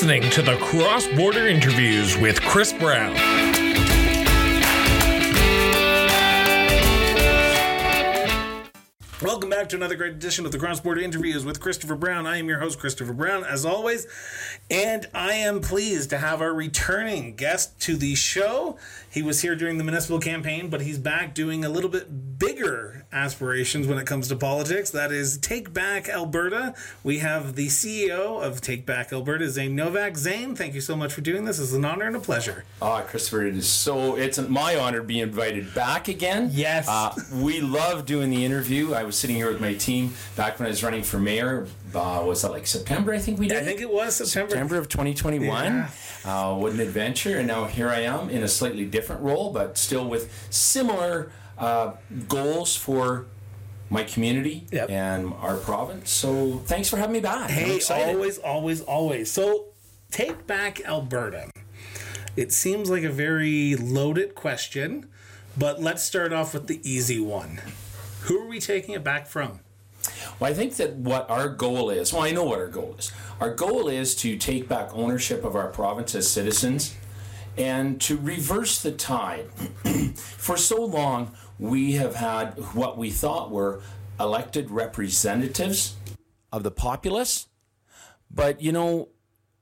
listening to the Cross Border Interviews with Chris Brown. Welcome back to another great edition of the Cross Border Interviews with Christopher Brown. I am your host, Christopher Brown, as always, and I am pleased to have our returning guest to the show. He was here during the municipal campaign, but he's back doing a little bit bigger aspirations when it comes to politics. That is Take Back Alberta. We have the CEO of Take Back Alberta, Zane Novak. Zane, thank you so much for doing this. It's an honor and a pleasure. Ah, Christopher, it is so, it's my honor to be invited back again. Yes. Uh, we love doing the interview. I was sitting here with my team back when I was running for mayor. Uh, was that like September? I think we did. I think it was September. September of 2021. Yeah. Uh, what an adventure! And now here I am in a slightly different role, but still with similar uh, goals for my community Yep. and our province. So thanks for having me back. Hey, always, always, always. So, take back Alberta. It seems like a very loaded question, but let's start off with the easy one. Who are we taking it back from? Well, I think that what our goal is, well, I know what our goal is. Our goal is to take back ownership of our province as citizens and to reverse the tide. For so long, we have had what we thought were elected representatives of the populace, but you know,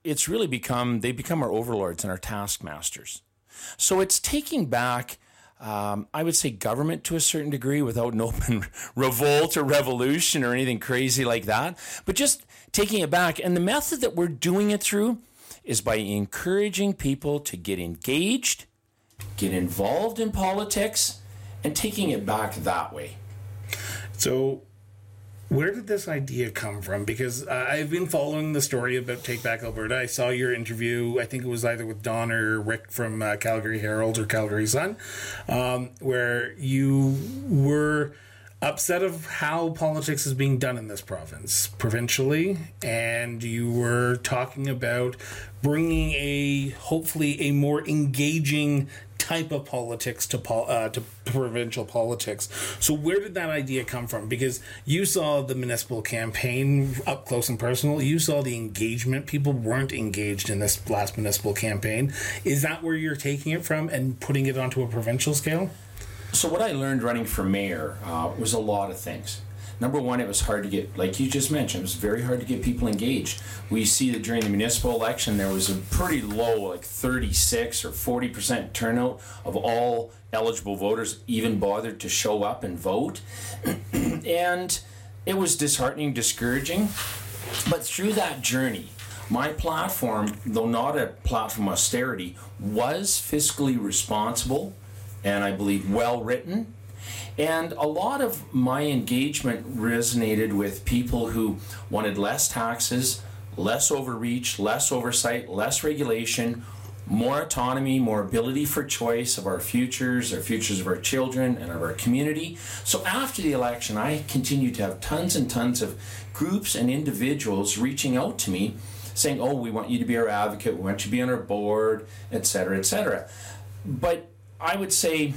it's really become, they become our overlords and our taskmasters. So it's taking back, um, I would say, government to a certain degree without an open revolt or revolution or anything crazy like that, but just taking it back. And the method that we're doing it through is by encouraging people to get engaged, get involved in politics, and taking it back that way. So, where did this idea come from? Because I've been following the story about Take Back Alberta. I saw your interview, I think it was either with Don or Rick from uh, Calgary Herald or Calgary Sun, um, where you were upset of how politics is being done in this province provincially and you were talking about bringing a hopefully a more engaging type of politics to pol- uh, to provincial politics. So where did that idea come from? Because you saw the municipal campaign up close and personal. You saw the engagement. People weren't engaged in this last municipal campaign. Is that where you're taking it from and putting it onto a provincial scale? So what I learned running for mayor uh, was a lot of things. Number one, it was hard to get, like you just mentioned, it was very hard to get people engaged. We see that during the municipal election, there was a pretty low, like 36 or 40% turnout of all eligible voters even bothered to show up and vote. and it was disheartening, discouraging. But through that journey, my platform, though not a platform austerity, was fiscally responsible and I believe well written. And a lot of my engagement resonated with people who wanted less taxes, less overreach, less oversight, less regulation, more autonomy, more ability for choice of our futures, our futures of our children, and of our community. So after the election, I continued to have tons and tons of groups and individuals reaching out to me saying, Oh, we want you to be our advocate, we want you to be on our board, et cetera, et cetera. But I would say,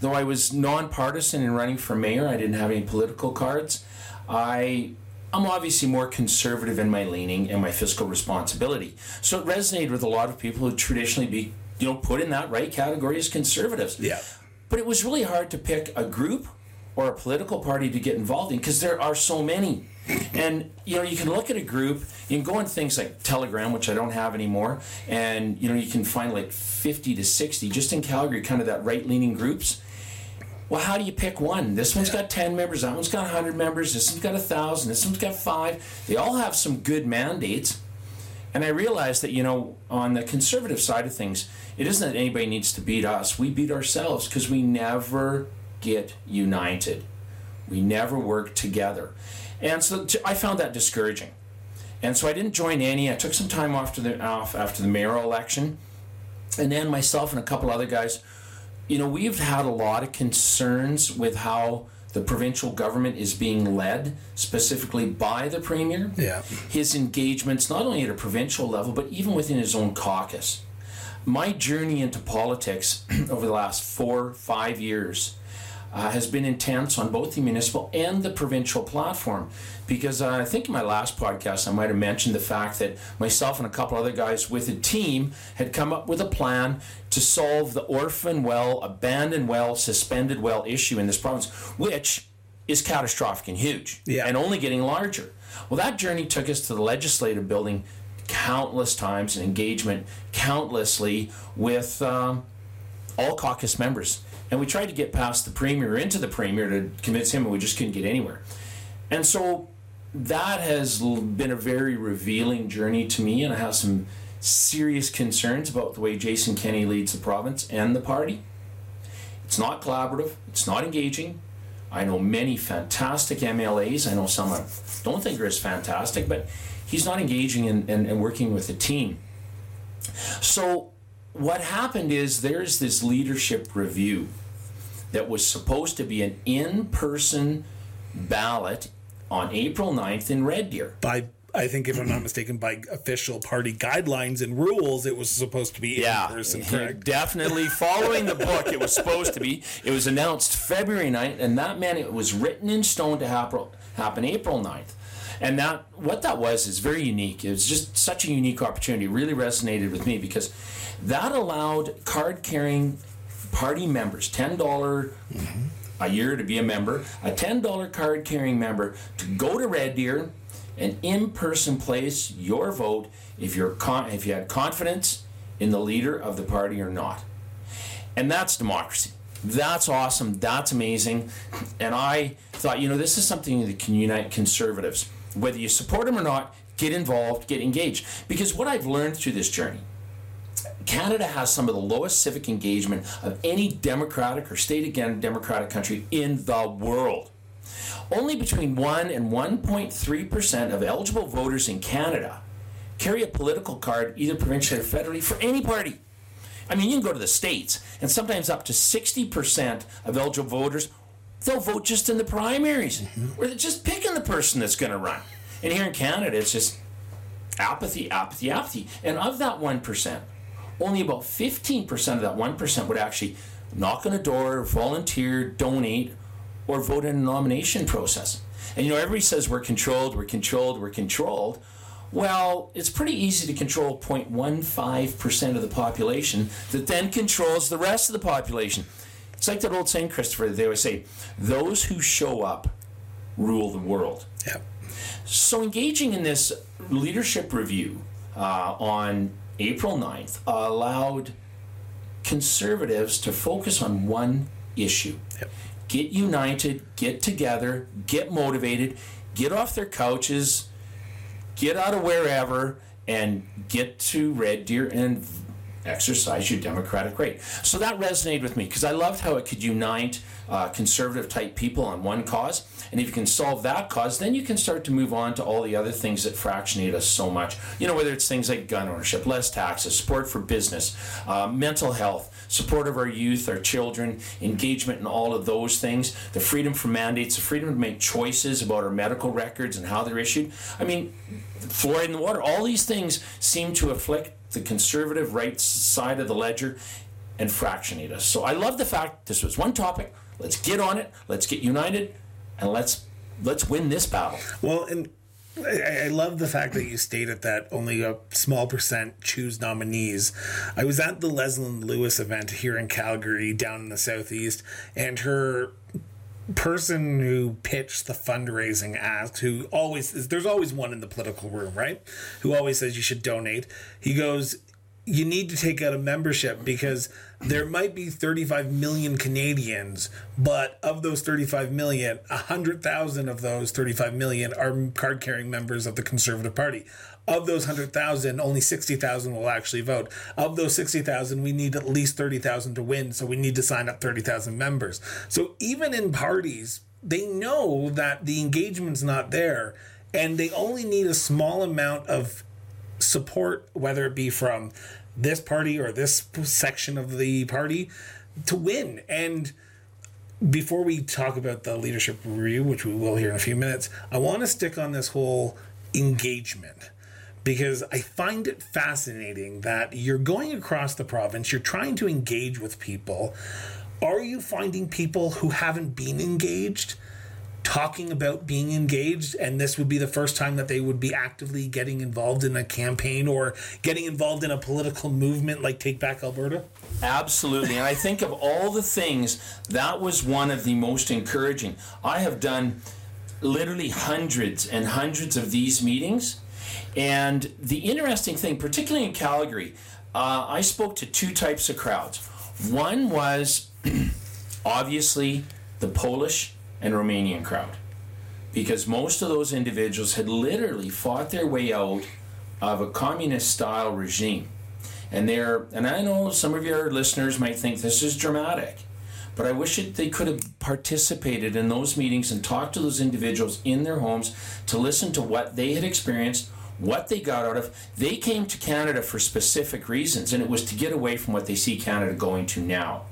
though I was nonpartisan in running for mayor, I didn't have any political cards. I I'm obviously more conservative in my leaning and my fiscal responsibility. So it resonated with a lot of people who traditionally be, you know, put in that right category as conservatives. Yeah. But it was really hard to pick a group or a political party to get involved in because there are so many. And you know, you can look at a group, you can go on things like Telegram, which I don't have anymore, and you know, you can find like 50 to 60 just in Calgary, kind of that right leaning groups. Well, how do you pick one? This one's got 10 members, that one's got 100 members, this one's got 1,000, this one's got five. They all have some good mandates. And I realized that, you know, on the conservative side of things, it isn't that anybody needs to beat us. We beat ourselves because we never get united. We never work together. And so I found that discouraging. And so I didn't join any. I took some time off, to the, off after the mayoral election. And then myself and a couple other guys, you know, we've had a lot of concerns with how the provincial government is being led, specifically by the premier. Yeah. His engagements, not only at a provincial level, but even within his own caucus. My journey into politics over the last four, five years uh, has been intense on both the municipal and the provincial platform. Because uh, I think in my last podcast, I might have mentioned the fact that myself and a couple other guys with a team had come up with a plan to solve the orphan well, abandoned well, suspended well issue in this province, which is catastrophic and huge Yeah. and only getting larger. Well, that journey took us to the legislative building countless times and engagement countlessly with um, all caucus members. And we tried to get past the premier into the premier to convince him, and we just couldn't get anywhere. And so that has been a very revealing journey to me, and I have some serious concerns about the way Jason Kenney leads the province and the party. It's not collaborative, it's not engaging. I know many fantastic MLAs. I know some I don't think are as fantastic, but he's not engaging in, in, in working with the team. So, what happened is there's this leadership review that was supposed to be an in person ballot on April 9th in Red Deer. By I think, if I'm not mistaken, by official party guidelines and rules, it was supposed to be in person, correct? Definitely following the book, it was supposed to be. It was announced February 9th, and that meant it was written in stone to happen, happen April 9th. And that what that was is very unique. It was just such a unique opportunity. It really resonated with me because that allowed card carrying party members, $10 mm-hmm. a year to be a member, a $10 card carrying member to go to Red Deer and in person place your vote if you're con- if you had confidence in the leader of the party or not. And that's democracy. That's awesome. That's amazing. And I thought, you know, this is something that can unite conservatives. Whether you support them or not, get involved, get engaged. Because what I've learned through this journey, Canada has some of the lowest civic engagement of any democratic or state again democratic country in the world. Only between 1 and 1.3% of eligible voters in Canada carry a political card, either provincially or federally, for any party. I mean, you can go to the States, and sometimes up to 60% of eligible voters, they'll vote just in the primaries, mm-hmm. where they're just picking the person that's going to run. And here in Canada, it's just apathy, apathy, apathy. And of that 1%, only about 15% of that 1% would actually knock on a door, volunteer, donate, or vote in a nomination process. And you know, everybody says we're controlled, we're controlled, we're controlled. Well, it's pretty easy to control 0.15% of the population that then controls the rest of the population. It's like that old saying, Christopher, they always say, those who show up rule the world. Yeah. So, engaging in this leadership review uh, on April 9th allowed conservatives to focus on one issue Yep. get united, get together, get motivated, get off their couches, get out of wherever, and get to Red Deer and exercise your democratic right. So that resonated with me because I loved how it could unite uh, conservative type people on one cause. And if you can solve that cause, then you can start to move on to all the other things that fractionate us so much. You know, whether it's things like gun ownership, less taxes, support for business, uh, mental health, support of our youth, our children, engagement in all of those things, the freedom from mandates, the freedom to make choices about our medical records and how they're issued. I mean, fluoride in the water, all these things seem to afflict the conservative right side of the ledger and fractionate us. So I love the fact this was one topic. Let's get on it. Let's get united, and let's let's win this battle. Well, and I, I love the fact that you stated that only a small percent choose nominees. I was at the Leslyn Lewis event here in Calgary, down in the southeast, and her person who pitched the fundraising asked who always there's always one in the political room right who always says you should donate he goes you need to take out a membership because there might be 35 million Canadians, but of those 35 million, 100,000 of those 35 million are card carrying members of the Conservative Party. Of those 100,000, only 60,000 will actually vote. Of those 60,000, we need at least 30,000 to win, so we need to sign up 30,000 members. So even in parties, they know that the engagement's not there, and they only need a small amount of support, whether it be from this party or this section of the party, to win. And before we talk about the leadership review, which we will here in a few minutes, I want to stick on this whole engagement because I find it fascinating that you're going across the province, you're trying to engage with people, are you finding people who haven't been engaged talking about being engaged and this would be the first time that they would be actively getting involved in a campaign or getting involved in a political movement like take back alberta? Absolutely and i think of all the things that was one of the most encouraging. I have done literally hundreds and hundreds of these meetings and the interesting thing particularly in calgary uh, i spoke to two types of crowds one was obviously the polish and Romanian crowd. Because most of those individuals had literally fought their way out of a communist style regime. And they're, and I know some of your listeners might think this is dramatic, but I wish it, they could have participated in those meetings and talked to those individuals in their homes to listen to what they had experienced, what they got out of. They came to Canada for specific reasons, and it was to get away from what they see Canada going to now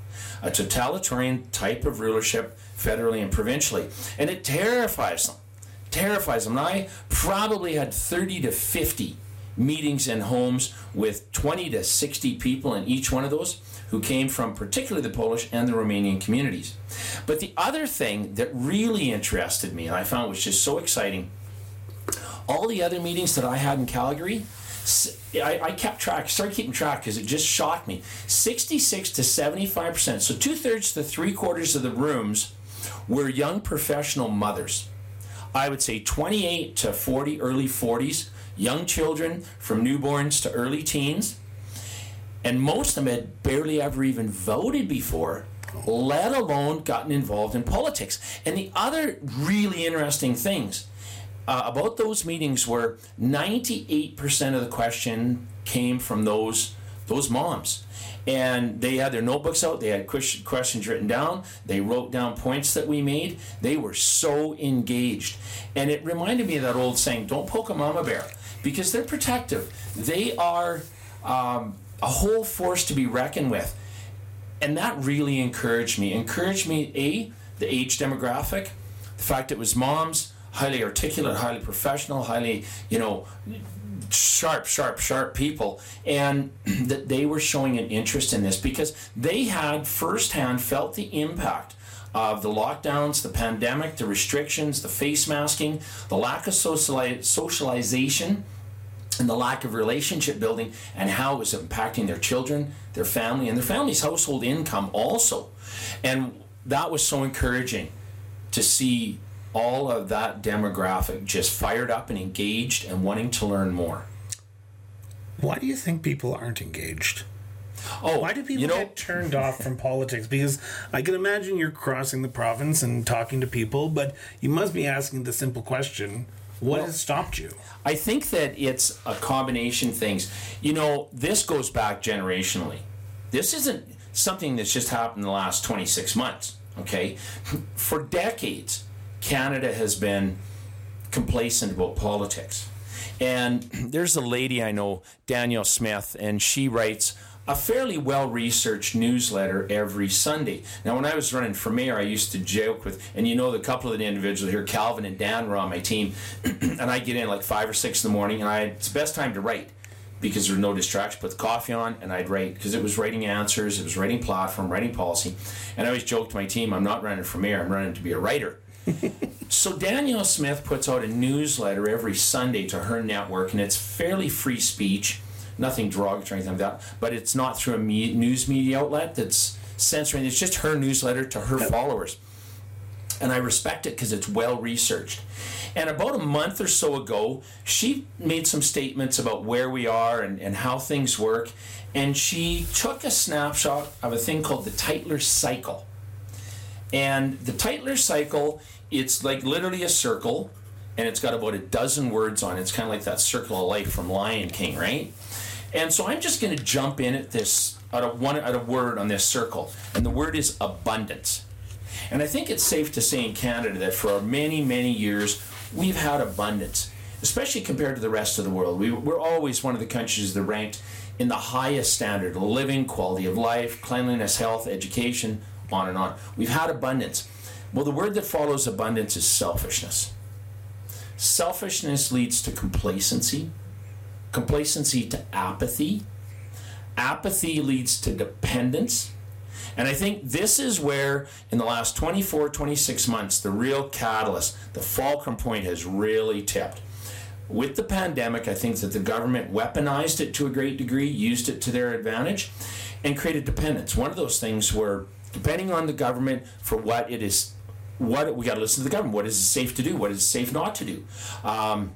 a totalitarian type of rulership federally and provincially. And it terrifies them. Terrifies them. And I probably had 30 to 50 meetings in homes with 20 to 60 people in each one of those who came from particularly the Polish and the Romanian communities. But the other thing that really interested me and I found was just so exciting all the other meetings that I had in Calgary, I, I kept track, started keeping track because it just shocked me. 66 to 75%, so two thirds to three quarters of the rooms were young professional mothers. I would say 28 to 40, early 40s, young children from newborns to early teens. And most of them had barely ever even voted before, let alone gotten involved in politics. And the other really interesting things uh, about those meetings were 98% of the question came from those those moms. And they had their notebooks out they had questions written down they wrote down points that we made they were so engaged. And it reminded me of that old saying don't poke a mama bear because they're protective. They are um, a whole force to be reckoned with. And that really encouraged me. Encouraged me a the age demographic the fact it was moms highly articulate, highly professional, highly, you know, sharp, sharp, sharp people, and that they were showing an interest in this because they had firsthand felt the impact of the lockdowns, the pandemic, the restrictions, the face masking, the lack of socialization, and the lack of relationship building, and how it was impacting their children, their family, and their family's household income also. And that was so encouraging to see all of that demographic just fired up and engaged and wanting to learn more. Why do you think people aren't engaged? Oh, why do people you know, get turned off from politics? Because I can imagine you're crossing the province and talking to people, but you must be asking the simple question: What well, has stopped you? I think that it's a combination of things. You know, this goes back generationally. This isn't something that's just happened in the last 26 months. Okay, for decades, Canada has been complacent about politics. And there's a lady I know, Danielle Smith, and she writes a fairly well researched newsletter every Sunday. Now, when I was running for mayor, I used to joke with, and you know, the couple of the individuals here, Calvin and Dan, were on my team, and I get in like five or six in the morning, and I it's the best time to write because there's no distraction. Put the coffee on, and I'd write because it was writing answers, it was writing platform, writing policy, and I always joked to my team, I'm not running for mayor, I'm running to be a writer so Danielle Smith puts out a newsletter every Sunday to her network, and it's fairly free speech, nothing derogatory or anything like that. But it's not through a me- news media outlet that's censoring. It's just her newsletter to her followers, and I respect it because it's well researched. And about a month or so ago, she made some statements about where we are and, and how things work. And she took a snapshot of a thing called the Tytler cycle. And the Tytler cycle it's like literally a circle and it's got about a dozen words on it. It's kind of like that circle of life from Lion King, right? And so I'm just going to jump in at this out of one out of word on this circle, and the word is abundance. And I think it's safe to say in Canada that for many many years we've had abundance, especially compared to the rest of the world. We, we're always one of the countries that ranked in the highest standard living, quality of life, cleanliness, health, education, on and on. We've had abundance. Well, the word that follows abundance is selfishness. Selfishness leads to complacency, complacency to apathy, apathy leads to dependence, And I think this is where, in the last 24, 26 months, the real catalyst, the fulcrum point has really tipped. With the pandemic, I think that the government weaponized it to a great degree, used it to their advantage, and created dependence. One of those things where, depending on the government for what it is, what we got to listen to the government. What is safe to do? What is safe not to do? Um,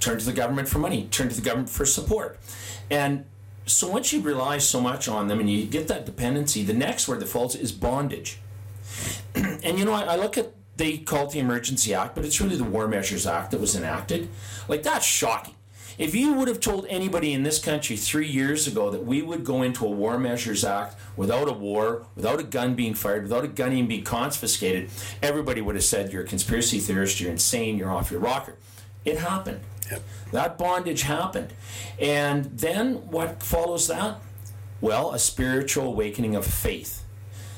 turn to the government for money, turn to the government for support. And so once you rely so much on them and you get that dependency, the next word that falls is bondage. and you know, I, I look at they call it the Emergency Act, but it's really the War Measures Act that was enacted. Like that's shocking. If you would have told anybody in this country three years ago that we would go into a War Measures Act without a war, without a gun being fired, without a gun even being confiscated, everybody would have said you're a conspiracy theorist, you're insane, you're off your rocker. It happened. Yep. That bondage happened. And then what follows that? Well, a spiritual awakening of faith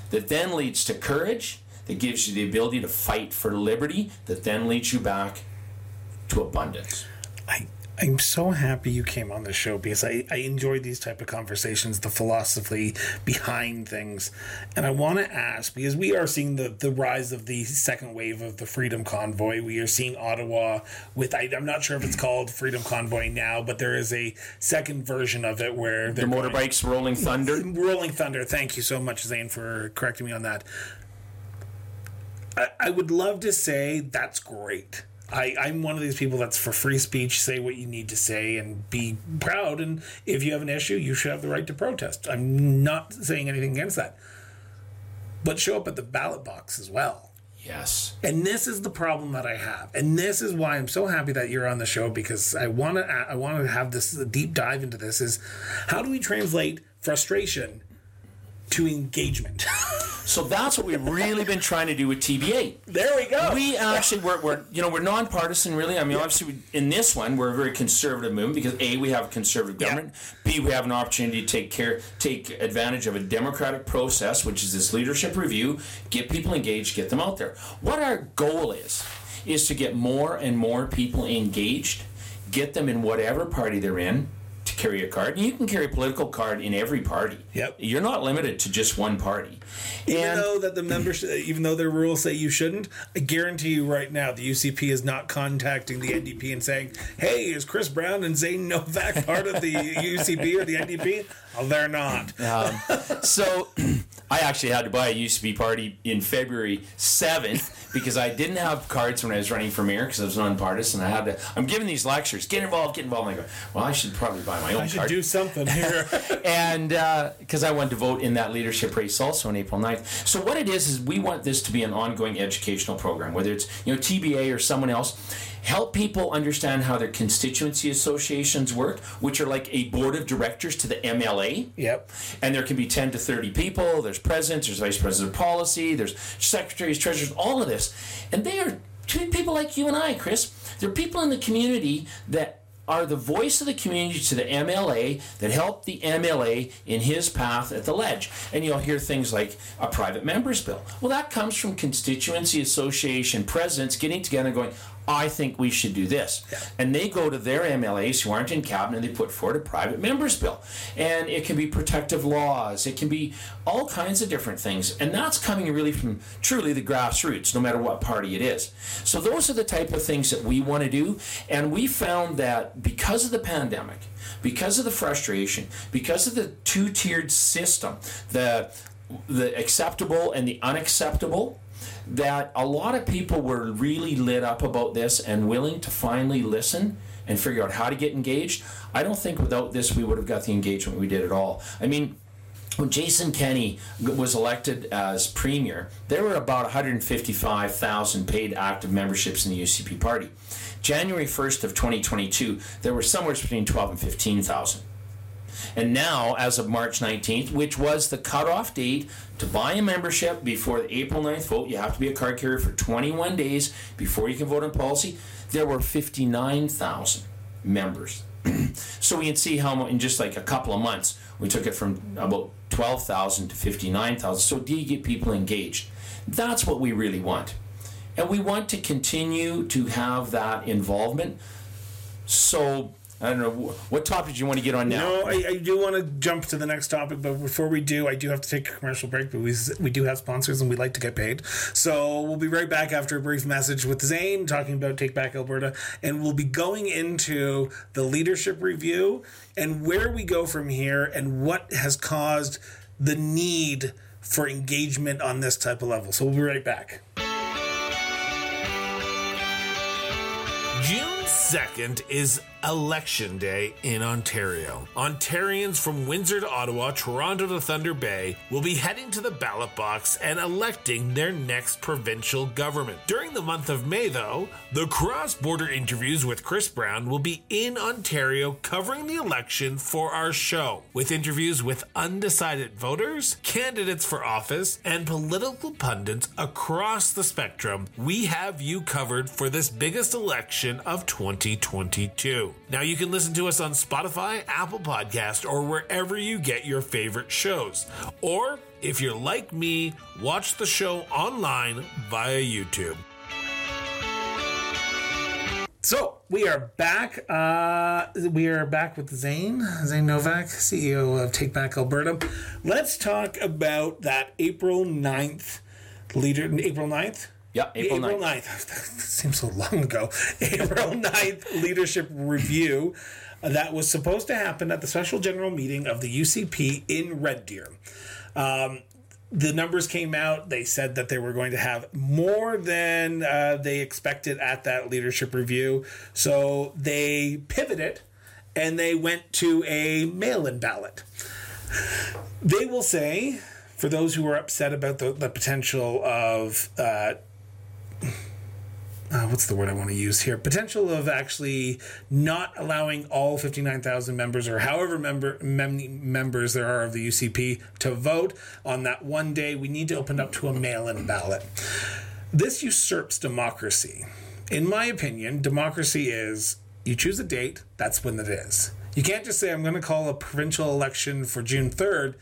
that then leads to courage, that gives you the ability to fight for liberty, that then leads you back to abundance. I I'm so happy you came on the show because I, I enjoy these type of conversations, the philosophy behind things. And I want to ask, because we are seeing the, the rise of the second wave of the Freedom Convoy. We are seeing Ottawa with, I, am not sure if it's called Freedom Convoy now, but there is a second version of it where the motorbikes going, Rolling Thunder. Rolling Thunder. Thank you so much, Zane, for correcting me on that. I, I would love to say that's great I, I'm one of these people that's for free speech, say what you need to say and be proud. And if you have an issue, you should have the right to protest. I'm not saying anything against that. But show up at the ballot box as well. Yes. And this is the problem that I have. And this is why I'm so happy that you're on the show because I want to I want to have this deep dive into this is how do we translate frustration to engagement? So that's what we've really been trying to do with TBA. There we go. We actually we're, we're you know we're nonpartisan really. I mean obviously we, in this one we're a very conservative movement because a we have a conservative government. Yeah. B we have an opportunity to take care take advantage of a democratic process, which is this leadership review, get people engaged, get them out there. What our goal is is to get more and more people engaged, get them in whatever party they're in carry a card. You can carry a political card in every party. Yep. You're not limited to just one party. Even and, though that the members, uh, even though their rules say you shouldn't, I guarantee you right now, the UCP is not contacting the NDP and saying, "Hey, is Chris Brown and Zane Novak part of the UCP or the NDP?" Oh, they're not. Um, so, I actually had to buy a UCP party in February seventh because I didn't have cards when I was running for mayor because I was nonpartisan. I had to. I'm giving these lectures. Get involved. Get involved. And I go. Well, I should probably buy my own. I should card. do something here. and because uh, I wanted to vote in that leadership race also on April 9th. So what it is is we want this to be an ongoing educational program, whether it's you know TBA or someone else help people understand how their constituency associations work, which are like a board of directors to the MLA. Yep. And there can be 10 to 30 people. There's presidents, there's vice president of policy, there's secretaries, treasurers, all of this. And they are people like you and I, Chris. They're people in the community that are the voice of the community to the MLA that help the MLA in his path at the ledge. And you'll hear things like a private member's bill. Well, that comes from constituency association presidents getting together and going, I think we should do this. Yeah. And they go to their MLAs who aren't in cabinet and they put forward a private member's bill. And it can be protective laws, it can be all kinds of different things. And that's coming really from truly the grassroots, no matter what party it is. So those are the type of things that we want to do. And we found that because of the pandemic, because of the frustration, because of the two tiered system, the the acceptable and the unacceptable that a lot of people were really lit up about this and willing to finally listen and figure out how to get engaged. I don't think without this we would have got the engagement we did at all. I mean, when Jason Kenney was elected as premier, there were about 155,000 paid active memberships in the UCP party. January 1st of 2022, there were somewhere between 12 and 15,000. And now, as of March 19th, which was the cutoff date to buy a membership before the April 9th vote, you have to be a card carrier for 21 days before you can vote on policy. There were 59,000 members. so we can see how in just like a couple of months, we took it from about 12,000 to 59,000. So do you get people engaged? That's what we really want. And we want to continue to have that involvement. So I don't know what topic do you want to get on now. No, I, I do want to jump to the next topic, but before we do, I do have to take a commercial break. But we we do have sponsors, and we like to get paid. So we'll be right back after a brief message with Zane talking about Take Back Alberta, and we'll be going into the leadership review and where we go from here, and what has caused the need for engagement on this type of level. So we'll be right back. June 2nd is Election Day in Ontario. Ontarians from Windsor to Ottawa, Toronto to Thunder Bay will be heading to the ballot box and electing their next provincial government. During the month of May, though, the cross border interviews with Chris Brown will be in Ontario covering the election for our show, with interviews with undecided voters, candidates for office, and political pundits across the spectrum. We have you covered for this biggest election of 2022. Now you can listen to us on Spotify, Apple Podcast, or wherever you get your favorite shows. Or if you're like me, watch the show online via YouTube. So we are back. Uh, we are back with Zane, Zane Novak, CEO of Take Back Alberta. Let's talk about that April 9th leader, April 9th? Yeah, April, April 9th. 9th. seems so long ago. April 9th leadership review that was supposed to happen at the special general meeting of the UCP in Red Deer. Um, the numbers came out. They said that they were going to have more than uh, they expected at that leadership review. So they pivoted and they went to a mail in ballot. They will say, for those who are upset about the, the potential of uh, uh, what's the word I want to use here? Potential of actually not allowing all 59,000 members or however member mem- members there are of the UCP to vote on that one day. We need to open up to a mail in ballot. This usurps democracy. In my opinion, democracy is you choose a date, that's when it is. You can't just say, I'm going to call a provincial election for June 3rd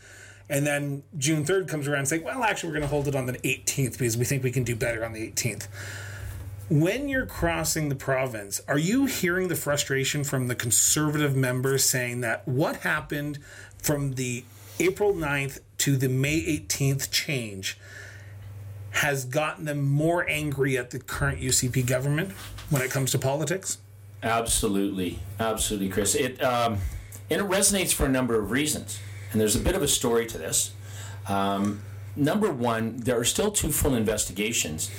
and then June 3rd comes around and say, well, actually, we're going to hold it on the 18th because we think we can do better on the 18th. When you're crossing the province, are you hearing the frustration from the conservative members saying that what happened from the April 9th to the May 18th change has gotten them more angry at the current UCP government when it comes to politics? Absolutely, absolutely, Chris. It um, and it resonates for a number of reasons, and there's a bit of a story to this. Um, number one, there are still two full investigations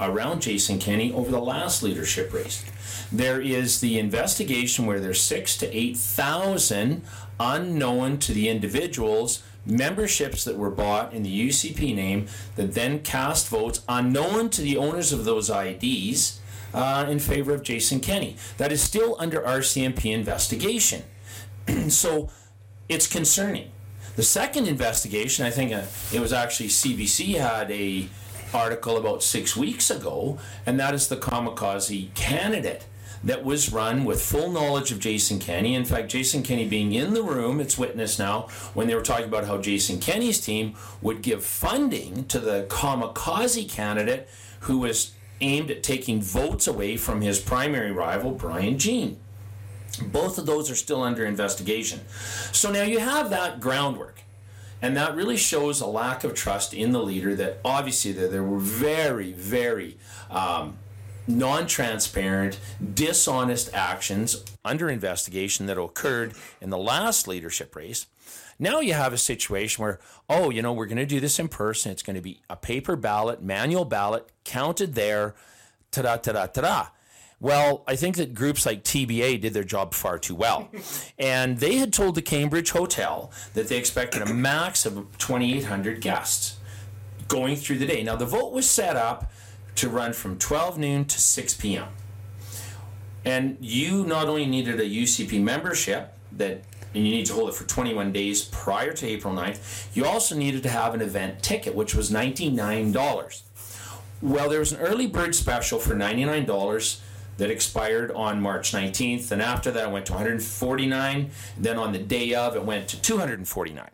around Jason Kenney over the last leadership race. There is the investigation where there's six to eight thousand unknown to the individuals memberships that were bought in the UCP name that then cast votes unknown to the owners of those IDs uh, in favor of Jason Kenney. That is still under RCMP investigation. so it's concerning. The second investigation, I think uh, it was actually CBC had a article about six weeks ago, and that is the kamikaze candidate that was run with full knowledge of Jason Kenney. In fact, Jason Kenney being in the room, it's witness now, when they were talking about how Jason Kenney's team would give funding to the kamikaze candidate who was aimed at taking votes away from his primary rival, Brian Jean. Both of those are still under investigation. So now you have that groundwork. And that really shows a lack of trust in the leader that obviously that there were very, very um, non transparent, dishonest actions under investigation that occurred in the last leadership race. Now you have a situation where, oh, you know, we're going to do this in person. It's going to be a paper ballot, manual ballot, counted there, ta da, ta da, ta da. Well, I think that groups like TBA did their job far too well. and they had told the Cambridge Hotel that they expected a max of 2,800 guests going through the day. Now, the vote was set up to run from 12 noon to 6 p.m. And you not only needed a UCP membership that and you need to hold it for 21 days prior to April 9th. You also needed to have an event ticket, which was $99. Well, there was an early bird special for $99 that expired on March 19th. And after that, it went to 149. Then on the day of, it went to 249.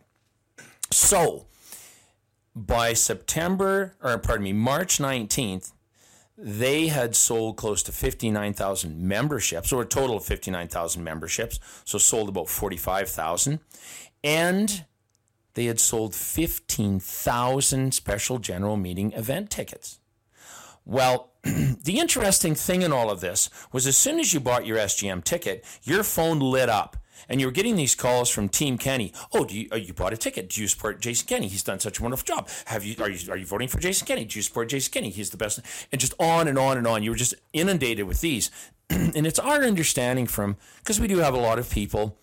So by September, or pardon me, March 19th, they had sold close to 59,000 memberships, or a total of 59,000 memberships, so sold about 45,000. And they had sold 15,000 special general meeting event tickets. Well, the interesting thing in all of this was as soon as you bought your SGM ticket, your phone lit up and you were getting these calls from Team Kenney. Oh, do you, oh, you bought a ticket? Do you support Jason Kenney? He's done such a wonderful job. Have you are you are you voting for Jason Kenney? Do you support Jason Kenney? He's the best. And just on and on and on. You were just inundated with these. and it's our understanding from because we do have a lot of people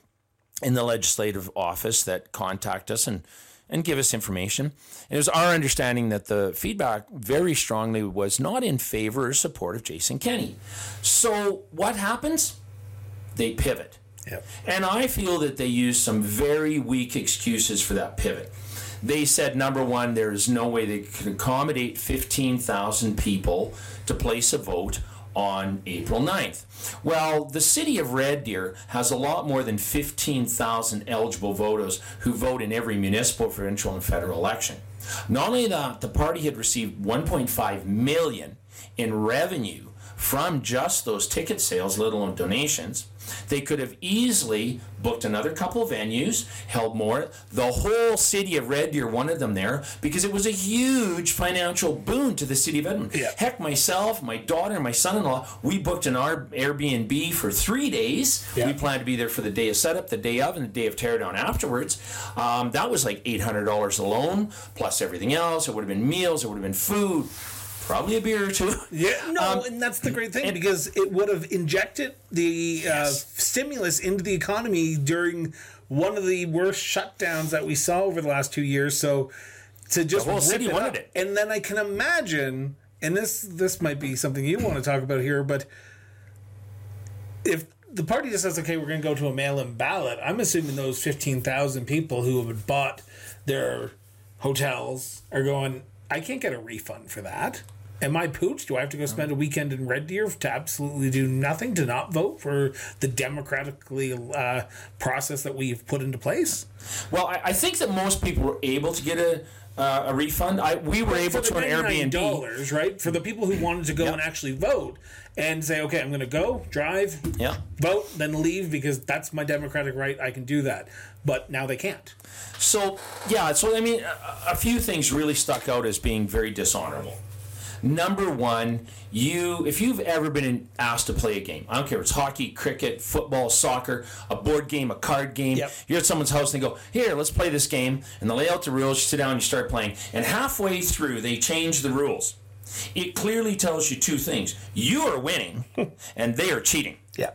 in the legislative office that contact us and and give us information. And it was our understanding that the feedback very strongly was not in favor or support of Jason Kenney. So what happens? They pivot. Yep. And I feel that they used some very weak excuses for that pivot. They said, number one, there is no way they can accommodate 15,000 people to place a vote on April 9th. Well, the city of Red Deer has a lot more than 15,000 eligible voters who vote in every municipal, provincial, and federal election. Not only that, the party had received 1.5 million in revenue from just those ticket sales, let alone donations. They could have easily booked another couple of venues, held more. The whole city of Red Deer wanted them there because it was a huge financial boon to the city of Edmonton. Yeah. Heck, myself, my daughter, my son-in-law, we booked an Air- Airbnb for three days. Yeah. We planned to be there for the day of setup, the day of, and the day of teardown afterwards. Um, that was like eight hundred dollars alone, plus everything else. It would have been meals. It would have been food. Probably a beer or two. Yeah, no, Um, and that's the great thing and- because it would have injected the uh, stimulus into the economy during one of the worst shutdowns that we saw over the last two years. So to just The whole rip city it wanted up- it. and then I can imagine, and this this might be something you want to talk about here, but if the party just says, okay, we're going to go to a mail-in ballot, I'm assuming those fifteen thousand people who have bought their hotels are going. I can't get a refund for that. Am I pooched? Do I have to go spend a weekend in Red Deer to absolutely do nothing to not vote for the democratically uh, process that we've put into place? Well, I, I think that most people were able to get a uh, a refund. I we were able to on Airbnb. dollars, right? For the people who wanted to go and actually vote and say, okay, I'm going to go, drive, Yeah. vote, then leave because that's my democratic right. I can do that. But now they can't. So yeah, so I mean, a, a few things really stuck out as being very dishonorable. Number one, you if you've ever been asked to play a game, I don't care if it's hockey, cricket, football, soccer, a board game, a card game. Yep. You're at someone's house and they go, "Here, let's play this game," and they lay out the rules. You sit down, and you start playing, and halfway through they change the rules. It clearly tells you two things: you are winning, and they are cheating. Yeah.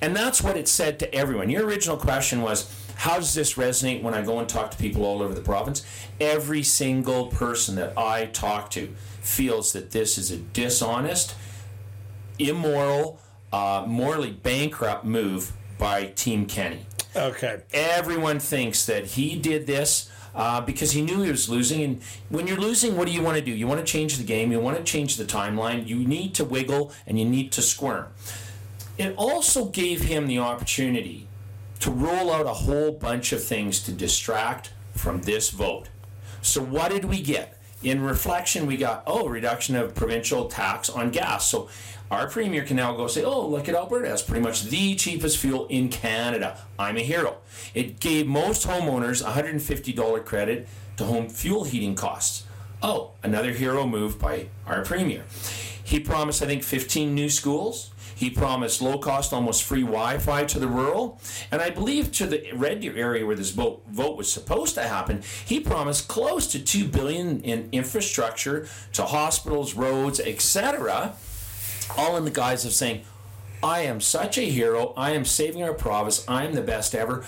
And that's what it said to everyone. Your original question was, how does this resonate when I go and talk to people all over the province? Every single person that I talk to feels that this is a dishonest, immoral, uh, morally bankrupt move by Team Kenney. Okay. Everyone thinks that he did this uh, because he knew he was losing. And when you're losing, what do you want to do? You want to change the game, you want to change the timeline, you need to wiggle, and you need to squirm. It also gave him the opportunity to roll out a whole bunch of things to distract from this vote. So, what did we get? In reflection, we got, oh, reduction of provincial tax on gas. So, our premier can now go say, oh, look at Alberta, that's pretty much the cheapest fuel in Canada. I'm a hero. It gave most homeowners $150 credit to home fuel heating costs. Oh, another hero move by our premier. He promised, I think, 15 new schools. He promised low cost, almost free Wi Fi to the rural. And I believe to the Red Deer area where this vote, vote was supposed to happen, he promised close to 2 billion in infrastructure to hospitals, roads, etc. All in the guise of saying, I am such a hero. I am saving our province. I am the best ever.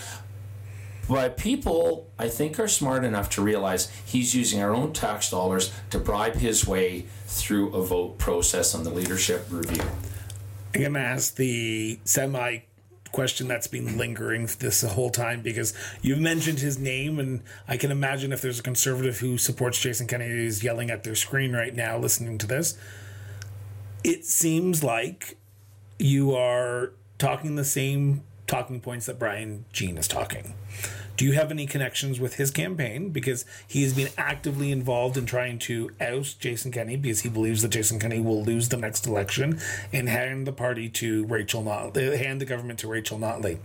But people, I think, are smart enough to realize he's using our own tax dollars to bribe his way through a vote process on the leadership review. I'm going to ask the semi question that's been lingering this whole time because you've mentioned his name, and I can imagine if there's a conservative who supports Jason Kennedy who's yelling at their screen right now listening to this. It seems like you are talking the same talking points that Brian Jean is talking. Do you have any connections with his campaign? Because he has been actively involved in trying to oust Jason Kenney because he believes that Jason Kenney will lose the next election and hand the party to Rachel Notley, hand the government to Rachel Notley.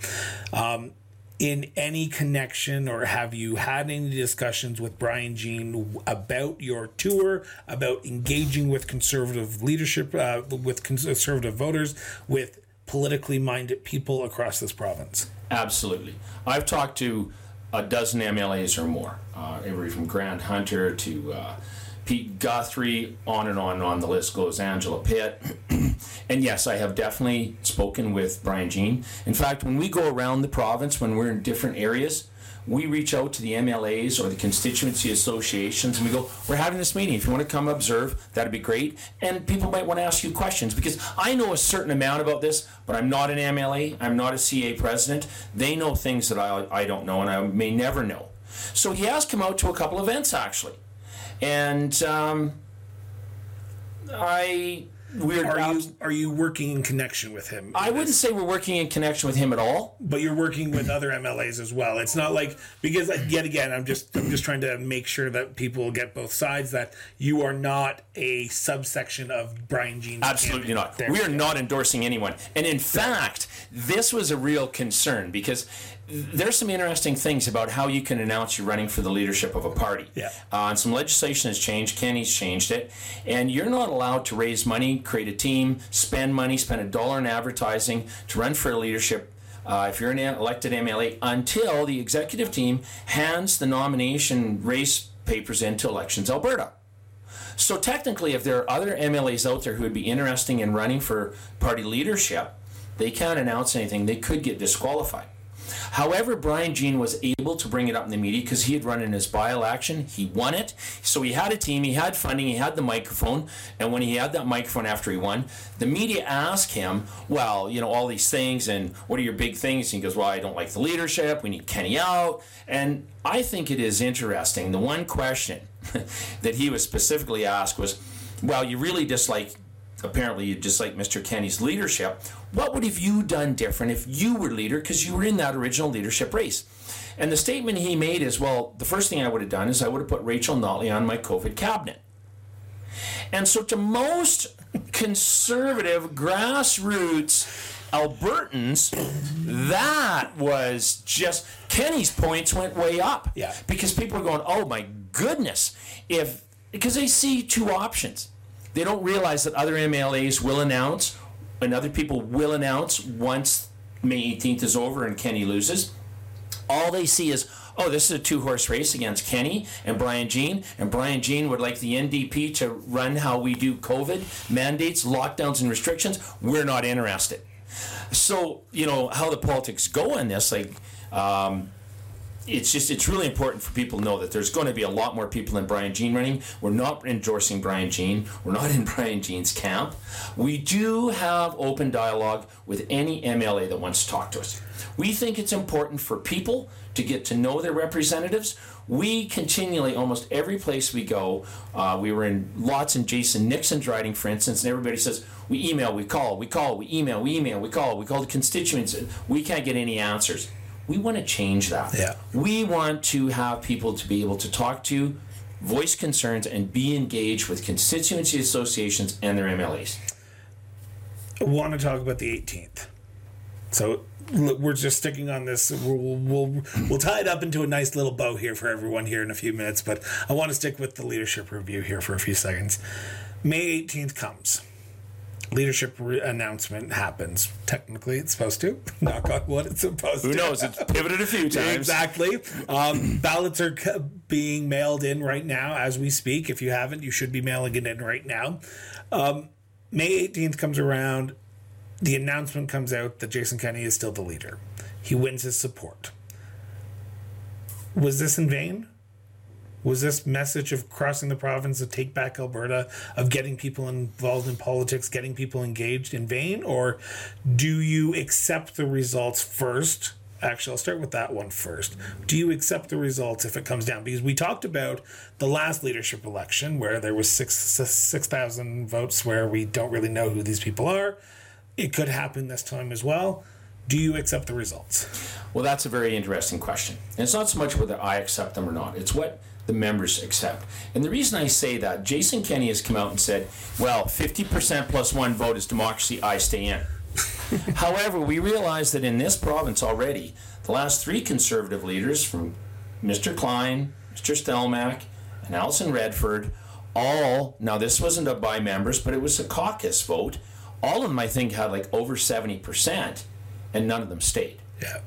Um, in any connection or have you had any discussions with Brian Jean about your tour, about engaging with conservative leadership, uh, with conservative voters, with politically minded people across this province? Absolutely. I've talked to a dozen MLAs or more, uh, every from Grant Hunter to uh, Pete Guthrie, on and on and on the list goes, Angela Pitt. and yes, I have definitely spoken with Brian Jean. In fact, when we go around the province, when we're in different areas, we reach out to the MLAs or the constituency associations and we go, We're having this meeting. If you want to come observe, that'd be great. And people might want to ask you questions because I know a certain amount about this, but I'm not an MLA, I'm not a CA president. They know things that I, I don't know and I may never know. So he has come out to a couple events actually. And um, I we're are you are you working in connection with him? I wouldn't say we're working in connection with him at all. But you're working with other MLAs as well. It's not like because yet again, I'm just I'm just trying to make sure that people get both sides that you are not a subsection of Brian Jean's. Absolutely not. There we are not endorsing anyone. And in fact, this was a real concern because there's some interesting things about how you can announce you're running for the leadership of a party. Yeah. Uh, and some legislation has changed. Kenney's changed it, and you're not allowed to raise money, create a team, spend money, spend a dollar in advertising to run for a leadership. Uh, if you're an elected MLA, until the executive team hands the nomination race papers into Elections Alberta. So technically, if there are other MLAs out there who would be interested in running for party leadership, they can't announce anything. They could get disqualified. However, Brian Jean was able to bring it up in the media because he had run in his by election. He won it. So he had a team, he had funding, he had the microphone. And when he had that microphone after he won, the media asked him, Well, you know, all these things, and what are your big things? And he goes, Well, I don't like the leadership. We need Kenney out. And I think it is interesting. The one question that he was specifically asked was, Well, you really dislike apparently you dislike Mr. Kenney's leadership. What would have you done different if you were leader because you were in that original leadership race? And the statement he made is, well, the first thing I would have done is I would have put Rachel Notley on my COVID cabinet. And so to most conservative grassroots Albertans, that was just Kenney's points went way up. Yeah. Because people are going, oh my goodness, if because they see two options. They don't realize that other MLAs will announce and other people will announce once May 18th is over and Kenney loses. All they see is, oh, this is a two horse race against Kenney and Brian Jean, and Brian Jean would like the NDP to run how we do COVID mandates, lockdowns, and restrictions. We're not interested. So, you know, how the politics go in this, like, um, it's just it's really important for people to know that there's going to be a lot more people than Brian Jean running. We're not endorsing Brian Jean. We're not in Brian Jean's camp. We do have open dialogue with any MLA that wants to talk to us. We think it's important for people to get to know their representatives. We continually, almost every place we go, uh, we were in lots in Jason Nixon's riding, for instance, and everybody says, we email, we call, we call, we email, we email, we call, we call the constituents. We can't get any answers we want to change that. Yeah. We want to have people to be able to talk to, voice concerns, and be engaged with constituency associations and their MLAs. I want to talk about the 18th. So we're just sticking on this. We'll, we'll we'll tie it up into a nice little bow here for everyone here in a few minutes. But I want to stick with the leadership review here for a few seconds. May 18th comes leadership re- announcement happens. Technically, it's supposed to. Knock on wood, it's supposed Who to. Who knows? It's pivoted a few times. exactly. Um, ballots are c- being mailed in right now as we speak. If you haven't, you should be mailing it in right now. Um, May 18th comes around. The announcement comes out that Jason Kenney is still the leader. He wins his support. Was this in vain? Was this message of crossing the province, of take back Alberta, of getting people involved in politics, getting people engaged in vain? Or do you accept the results first? Actually, I'll start with that one first. Do you accept the results if it comes down? Because we talked about the last leadership election where there was six six thousand votes where we don't really know who these people are. It could happen this time as well. do you accept the results? Well, that's a very interesting question. And it's not so much whether I accept them or not, it's what the members accept. And the reason I say that, Jason Kenney has come out and said, well, 50% plus one vote is democracy, I stay in. However, we realize that in this province already, the last three conservative leaders, from Mr. Klein, Mr. Stelmach, and Alison Redford, all, now this wasn't a by members, but it was a caucus vote. All of them, I think, had like over 70%, and none of them stayed. Yeah.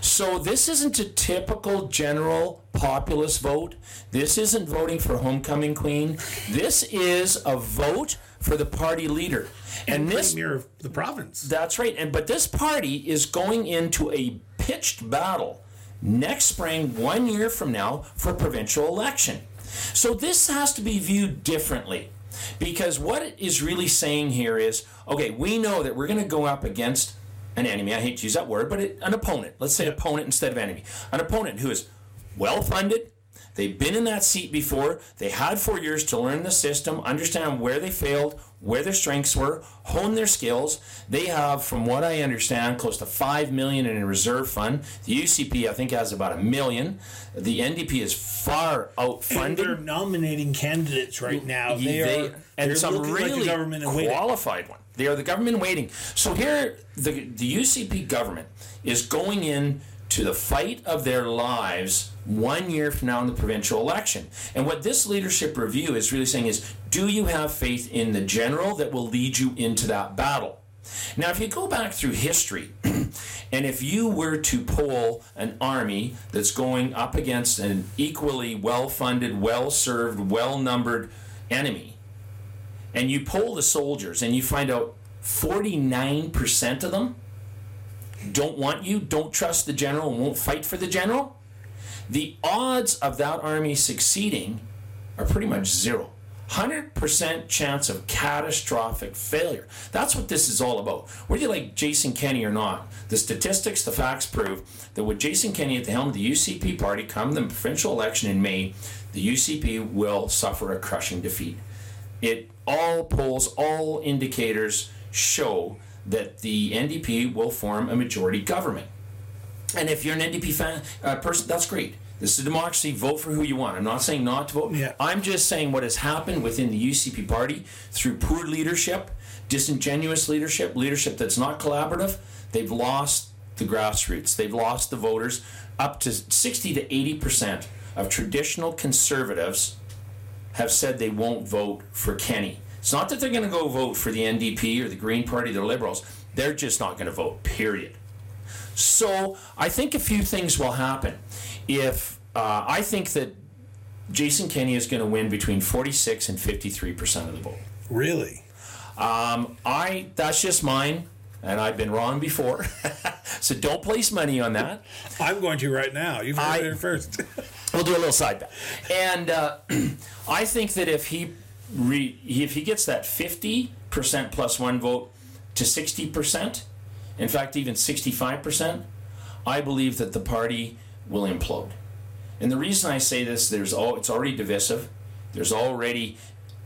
So this isn't a typical general populist vote. This isn't voting for homecoming queen. This is a vote for the party leader. And, this Premier of the province. that's right. And but this party is going into a pitched battle next spring, one year from now, for provincial election. So this has to be viewed differently. Because what it is really saying here is, okay, we know that we're going to go up against an enemy. I hate to use that word, but it, an opponent. Let's say opponent instead of enemy. An opponent who is well funded. They've been in that seat before. They had four years to learn the system, understand where they failed, where their strengths were, hone their skills. They have, from what I understand, close to five million in a reserve fund. The UCP, I think, has about a million. The NDP is far And they're nominating candidates right now. They, They- are and some really like qualified one. They are the government waiting. So here, the the UCP government is going in to the fight of their lives one year from now in the provincial election. And what this leadership review is really saying is, do you have faith in the general that will lead you into that battle? Now, if you go back through history, and if you were to poll an army that's going up against an equally well funded, well served, well numbered enemy, and you poll the soldiers and you find out 49% of them don't want you, don't trust the general, and won't fight for the general, the odds of that army succeeding are pretty much zero. 100% chance of catastrophic failure. That's what this is all about. Whether you like Jason Kenney or not, the statistics, the facts prove that with Jason Kenney at the helm of the UCP party come the provincial election in May, the UCP will suffer a crushing defeat. It all polls, all indicators show that the NDP will form a majority government. And if you're an NDP fan, uh, person, that's great. This is democracy. Vote for who you want. I'm not saying not to vote. Yeah. I'm just saying what has happened within the UCP party through poor leadership, disingenuous leadership, leadership that's not collaborative. They've lost the grassroots. They've lost the voters. Up to 60 to 80 percent of traditional conservatives have said they won't vote for Kenney. It's not that they're going to go vote for the NDP or the Green Party, the Liberals. They're just not going to vote, period. So I think a few things will happen. If uh, I think that Jason Kenney is going to win between 46 and 53 percent of the vote. Really? Um, I that's just mine, and I've been wrong before. so don't place money on that. I'm going to right now. You've heard I- it here first. We'll do a little side bet. And uh, I think that if he re, if he gets that fifty percent plus one vote to sixty percent, in fact even sixty five percent, I believe that the party will implode. And the reason I say this, there's all it's already divisive. There's already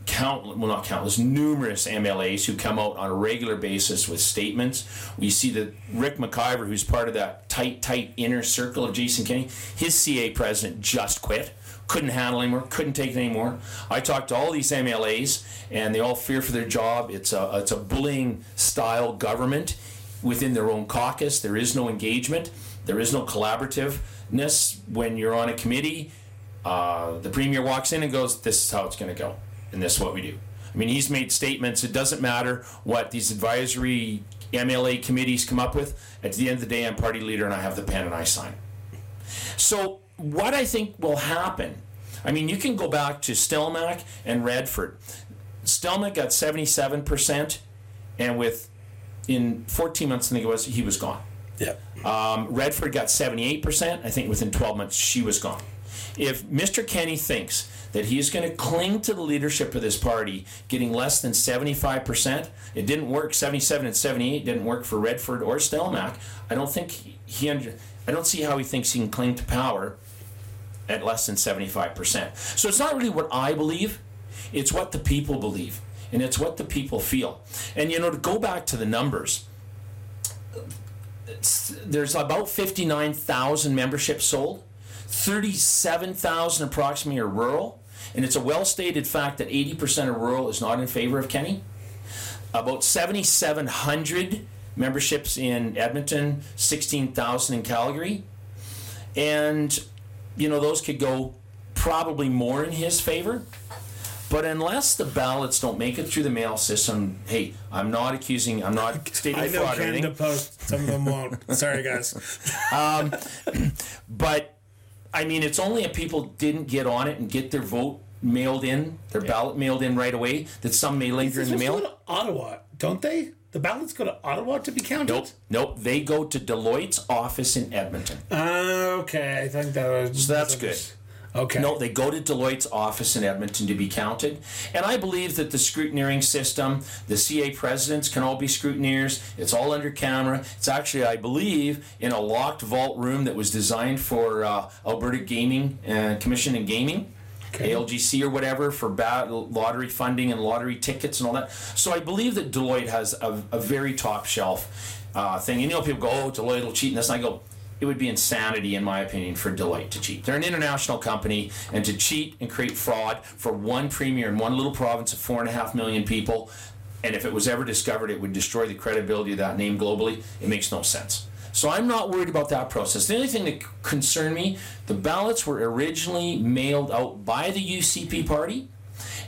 countless, well not countless numerous MLAs who come out on a regular basis with statements. We see that Rick McIver, who's part of that tight, tight inner circle of Jason Kenney, his CA president just quit. Couldn't handle anymore, couldn't take it anymore. I talked to all these MLAs and they all fear for their job. It's a it's a bullying style government within their own caucus. There is no engagement. There is no collaborativeness when you're on a committee. Uh, the premier walks in and goes, "This is how it's going to go, and this is what we do." I mean, he's made statements. It doesn't matter what these advisory MLA committees come up with. At the end of the day, I'm party leader, and I have the pen and I sign. So, what I think will happen, I mean, you can go back to Stelmach and Redford. Stelmach got 77%, and with in 14 months, I think it was, he was gone. yeah. Um, Redford got 78%. I think within 12 months, she was gone. If Mr. Kenney thinks that he's going to cling to the leadership of this party, getting less than 75%, it didn't work. 77 and 78 didn't work for Redford or Stelmach. I don't think he, under, I don't see how he thinks he can cling to power at less than 75%. So it's not really what I believe, it's what the people believe. And it's what the people feel. And you know, to go back to the numbers, there's about 59,000 memberships sold. 37,000 approximately are rural. And it's a well stated fact that 80% of rural is not in favor of Kenney. About 7,700 memberships in Edmonton, 16,000 in Calgary. And, you know, those could go probably more in his favor. But unless the ballots don't make it through the mail system, hey, I'm not accusing, I'm not stating I know fraud or anything. Canada Post. Some of them won't. Sorry, guys. But I mean, it's only if people didn't get on it and get their vote mailed in, their ballot mailed in right away, that some may linger in the mail. go to Ottawa, don't they? The ballots go to Ottawa to be counted. Nope, nope. They go to Deloitte's office in Edmonton. Uh, okay, I think that was. So that's good. Okay. No, they go to Deloitte's office in Edmonton to be counted. And I believe that the scrutineering system, the CA presidents can all be scrutineers. It's all under camera. It's actually, I believe, in a locked vault room that was designed for uh, Alberta Gaming uh, Commission and Gaming. ALGC or whatever for bat- lottery funding and lottery tickets and all that. So I believe that Deloitte has a, a very top shelf uh, thing. You know, people go, "Oh, Deloitte will cheat," and this. And I go, it would be insanity, in my opinion, for Deloitte to cheat. They're an international company, and to cheat and create fraud for one premier in one little province of four and a half million people, and if it was ever discovered, it would destroy the credibility of that name globally. It makes no sense. So I'm not worried about that process. The only thing that concerned me, the ballots were originally mailed out by the UCP party,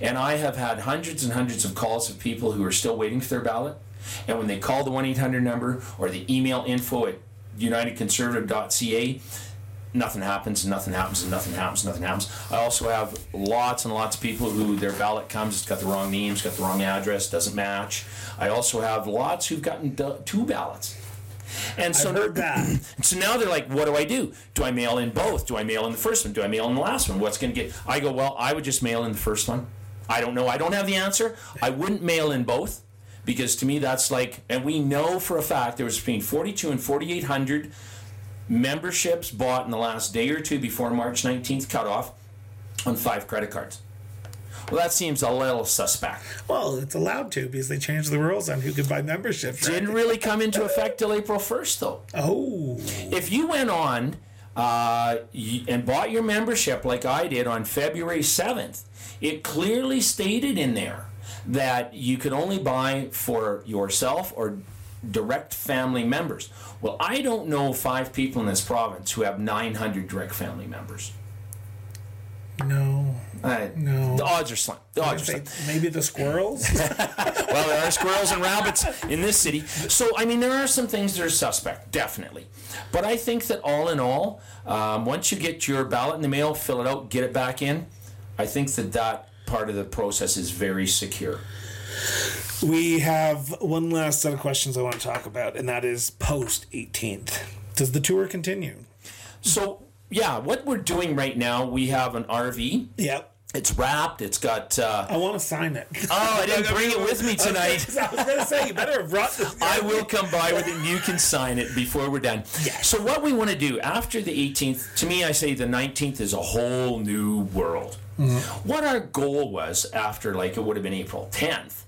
and I have had hundreds and hundreds of calls of people who are still waiting for their ballot. And when they call the 1 800 number or the email info at unitedconservative.ca, nothing happens and nothing happens and nothing happens and nothing happens. I also have lots and lots of people who their ballot comes, it's got the wrong name, it's got the wrong address, doesn't match. I also have lots who've gotten d- two ballots. And so, I've heard that. so now they're like, what do I do? Do I mail in both? Do I mail in the first one? Do I mail in the last one? What's going to get? I go, well, I would just mail in the first one. I don't know. I don't have the answer. I wouldn't mail in both because to me that's like, and we know for a fact there was between 42 and 4,800 memberships bought in the last day or two before March 19th cutoff on five credit cards. Well, that seems a little suspect. Well, it's allowed to because they changed the rules on who could buy memberships. right? Didn't really come into effect till April 1st, though. Oh, If you went on uh, and bought your membership like I did on February 7th, it clearly stated in there that you could only buy for yourself or direct family members. Well, I don't know five people in this province who have 900 direct family members. no. Uh, No. The odds are slim. The odds are slim. maybe the squirrels? well, there are squirrels and rabbits in this city. So, I mean, there are some things that are suspect, definitely. But I think that all in all, um, once you get your ballot in the mail, fill it out, get it back in, I think that that part of the process is very secure. we have one last set of questions I want to talk about, and that is post 18th. Does the tour continue? So, yeah, what we're doing right now, we have an RV. Yep. It's wrapped. It's got. Uh, I want to sign it. oh, I didn't bring it with me tonight. I was going to say, you better have brought this. I will come by with it and you can sign it before we're done. Yes. So what we want to do after the 18th, to me I say the 19th is a whole new world. What our goal was after like it would have been April 10th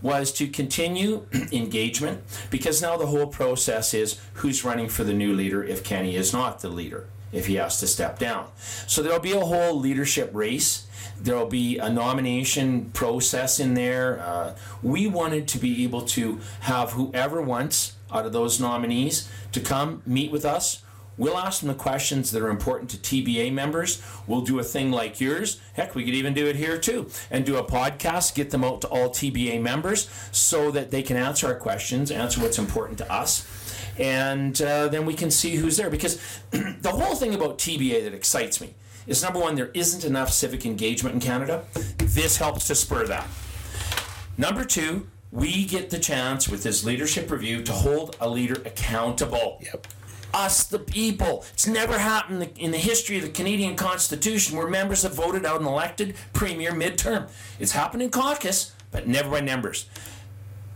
was to continue engagement because now the whole process is who's running for the new leader if Kenney is not the leader if he has to step down. So there'll be a whole leadership race. There'll be a nomination process in there. Uh, we wanted to be able to have whoever wants out of those nominees to come meet with us. We'll ask them the questions that are important to TBA members. We'll do a thing like yours. Heck, we could even do it here too and do a podcast, get them out to all TBA members so that they can answer our questions, answer what's important to us and uh, then we can see who's there. Because the whole thing about TBA that excites me is number one, there isn't enough civic engagement in Canada. This helps to spur that. Number two, we get the chance with this leadership review to hold a leader accountable. Yep. Us, the people. It's never happened in the history of the Canadian Constitution where members have voted out an elected premier midterm. It's happened in caucus, but never by numbers.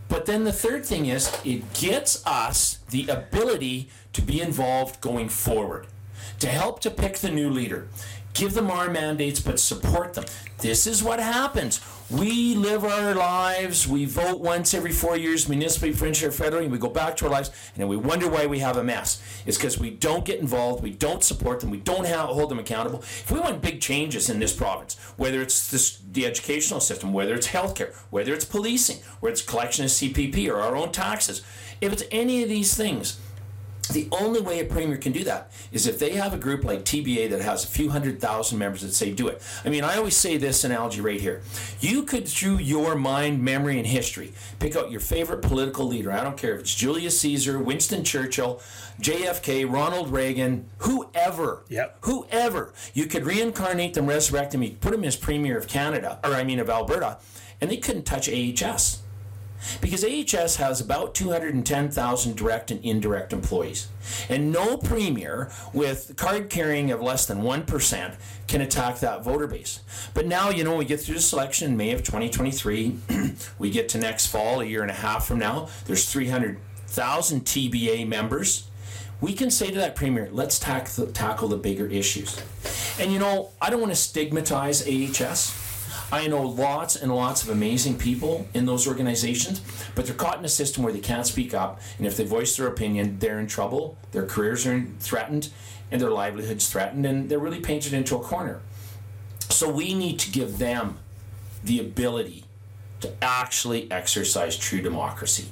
But then the third thing is it gets us the ability to be involved going forward, to help to pick the new leader. Give them our mandates, but support them. This is what happens. We live our lives. We vote once every four years, municipally, provincial, federally, and we go back to our lives, and then we wonder why we have a mess. It's because we don't get involved, we don't support them, we don't have, hold them accountable. If we want big changes in this province, whether it's this, the educational system, whether it's healthcare, whether it's policing, whether it's collection of CPP or our own taxes, if it's any of these things, the only way a premier can do that is if they have a group like TBA that has a few hundred thousand members that say do it. I mean, I always say this analogy right here. You could, through your mind, memory, and history, pick out your favorite political leader. I don't care if it's Julius Caesar, Winston Churchill, JFK, Ronald Reagan, whoever. Yep. Whoever. You could reincarnate them, resurrect them, you could put them as premier of Canada, or I mean of Alberta, and they couldn't touch AHS because AHS has about 210,000 direct and indirect employees. And no premier with card carrying of less than 1% can attack that voter base. But now, you know, we get through the selection in May of 2023, we get to next fall, a year and a half from now, there's 300,000 TBA members. We can say to that premier, let's tack the, tackle the bigger issues. And you know, I don't want to stigmatize AHS. I know lots and lots of amazing people in those organizations, but they're caught in a system where they can't speak up, and if they voice their opinion, they're in trouble. Their careers are threatened, and their livelihoods threatened, and they're really painted into a corner. So we need to give them the ability to actually exercise true democracy.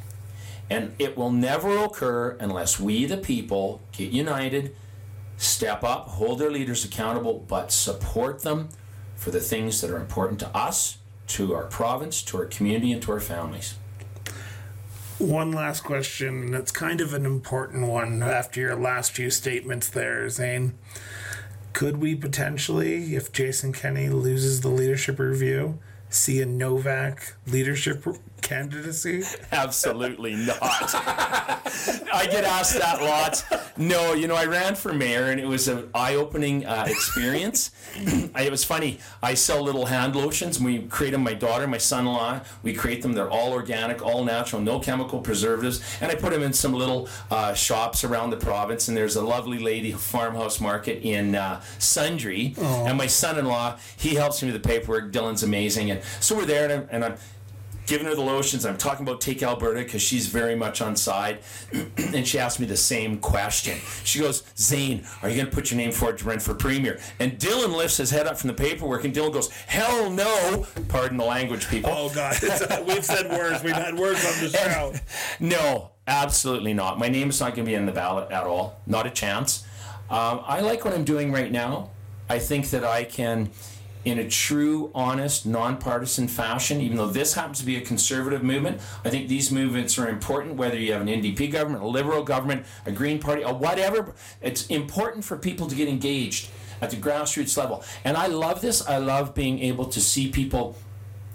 And it will never occur unless we, the people, get united, step up, hold their leaders accountable, but support them for the things that are important to us, to our province, to our community, and to our families. One last question. And it's kind of an important one after your last few statements there, Zane. Could we potentially, if Jason Kenney loses the leadership review, see a Novak leadership candidacy? Absolutely not. I get asked that lot. No, you know, I ran for mayor and it was an eye opening uh, experience. it was funny. I sell little hand lotions. We create them, my daughter, my son in law, we create them. They're all organic, all natural, no chemical preservatives. And I put them in some little uh, shops around the province. And there's a lovely lady farmhouse market in uh, Sundre. And my son in law, he helps me with the paperwork. Dylan's amazing. And so we're there and I'm, and I'm giving her the lotions. I'm talking about Take Alberta because she's very much on side. and she asked me the same question. She goes, Zane, are you going to put your name forward to run for premier? And Dylan lifts his head up from the paperwork and Dylan goes, hell no. Pardon the language, people. Oh, God. It's, we've said words. We've had words on the show. No, absolutely not. My name is not going to be in the ballot at all. Not a chance. Um, I like what I'm doing right now. I think that I can in a true, honest, nonpartisan fashion, even though this happens to be a conservative movement. I think these movements are important, whether you have an NDP government, a Liberal government, a Green Party, or whatever. It's important for people to get engaged at the grassroots level. And I love this. I love being able to see people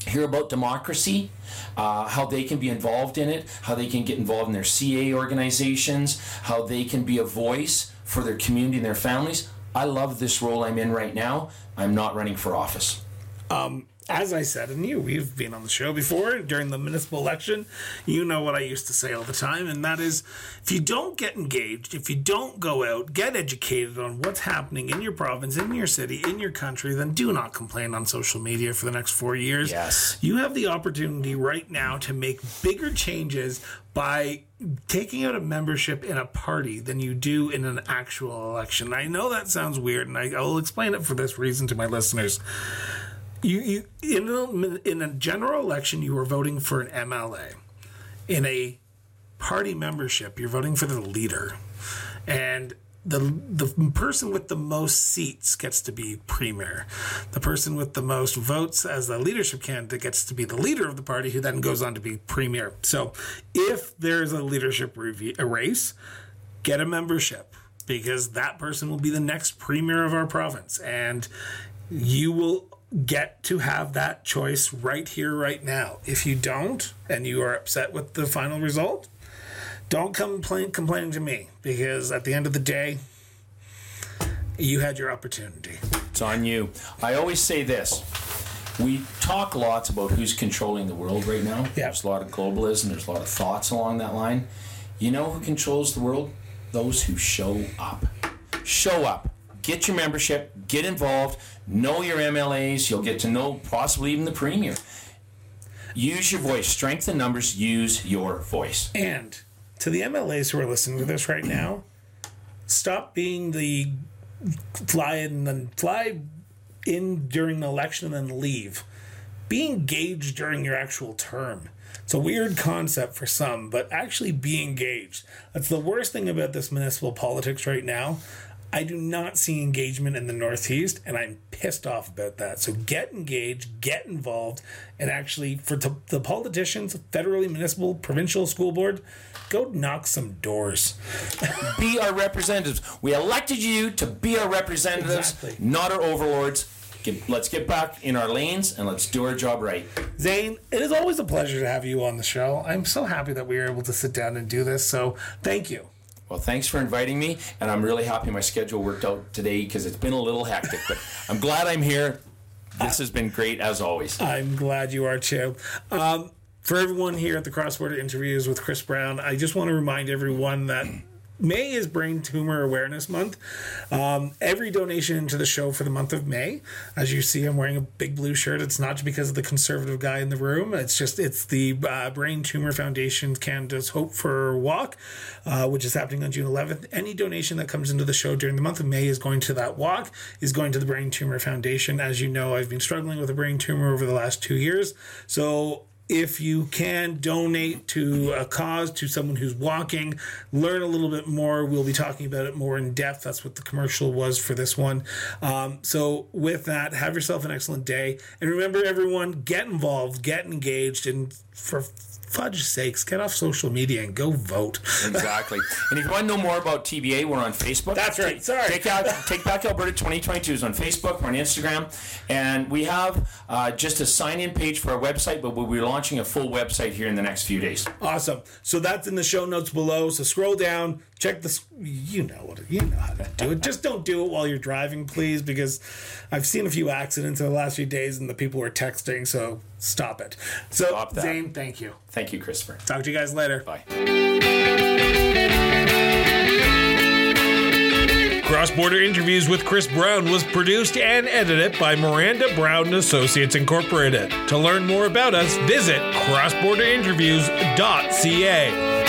hear about democracy, uh, how they can be involved in it, how they can get involved in their CA organizations, how they can be a voice for their community and their families. I love this role I'm in right now. I'm not running for office. Um, as I said, and you, we've been on the show before during the municipal election. You know what I used to say all the time, and that is if you don't get engaged, if you don't go out, get educated on what's happening in your province, in your city, in your country, then do not complain on social media for the next four years. Yes. You have the opportunity right now to make bigger changes by taking out a membership in a party than you do in an actual election. I know that sounds weird, and I, will explain it for this reason to my listeners. You, you in a, in a general election, you are voting for an MLA. In a party membership, you're voting for the leader, and the the person with the most seats gets to be premier. The person with the most votes as the leadership candidate gets to be the leader of the party, who then goes on to be premier. So, if there's a leadership review, a race, get a membership because that person will be the next premier of our province, and you will get to have that choice right here, right now. If you don't, and you are upset with the final result, don't complain complaining to me because at the end of the day, you had your opportunity. It's on you. I always say this. We talk lots about who's controlling the world right now. Yeah. There's a lot of globalism, there's a lot of thoughts along that line. You know who controls the world? Those who show up. Show up. get your membership, get involved, know your MLAs. You'll get to know possibly even the premier. Use your voice. Strength in numbers. Use your voice. And to the MLAs who are listening to this right now, stop being the fly in and fly in during the election and then leave. Be engaged during your actual term. It's a weird concept for some, but actually be engaged. That's the worst thing about this municipal politics right now. I do not see engagement in the Northeast, and I'm pissed off about that. So get engaged, get involved, and actually, for t- the politicians, federally, municipal, provincial, school board, go knock some doors. be our representatives. We elected you to be our representatives, Exactly. not our overlords. Get, let's get back in our lanes and let's do our job right. Zane, it is always a pleasure to have you on the show. I'm so happy that we were able to sit down and do this. So thank you. Well, thanks for inviting me, and I'm really happy my schedule worked out today because it's been a little hectic, but I'm glad I'm here. This has been great as always. I'm glad you are too. Um, for everyone here at the Cross Border Interviews with Chris Brown, I just want to remind everyone that May is Brain Tumor Awareness Month. Um, every donation into the show for the month of May, as you see, I'm wearing a big blue shirt. It's not just because of the conservative guy in the room. It's just it's the uh, Brain Tumor Foundation Canada's Hope for Walk, uh, which is happening on June 11th. Any donation that comes into the show during the month of May is going to that walk. Is going to the Brain Tumor Foundation. As you know, I've been struggling with a brain tumor over the last two years, so if you can donate to a cause to someone who's walking learn a little bit more. We'll be talking about it more in depth. That's what the commercial was for this one. Um, so with that have yourself an excellent day. And remember everyone get involved get engaged and for fudge sakes get off social media and go vote Exactly. and if you want to know more about TBA, we're on Facebook. That's right. Take, Sorry. Take, out, take Back Alberta 2022 is on Facebook, we're on Instagram, and we have uh, just a sign-in page for our website, but we'll be launching a full website here in the next few days. awesome so that's in the show notes below so scroll down check this you know what you know how to do it just don't do it while you're driving please because i've seen a few accidents in the last few days and the people were texting so stop it so Stop that. zane thank you Thank you, Christopher. talk to you guys later Bye. Cross Border Interviews with Chris Brown was produced and edited by Miranda Brown and Associates Incorporated. To learn more about us, visit crossborderinterviews.ca.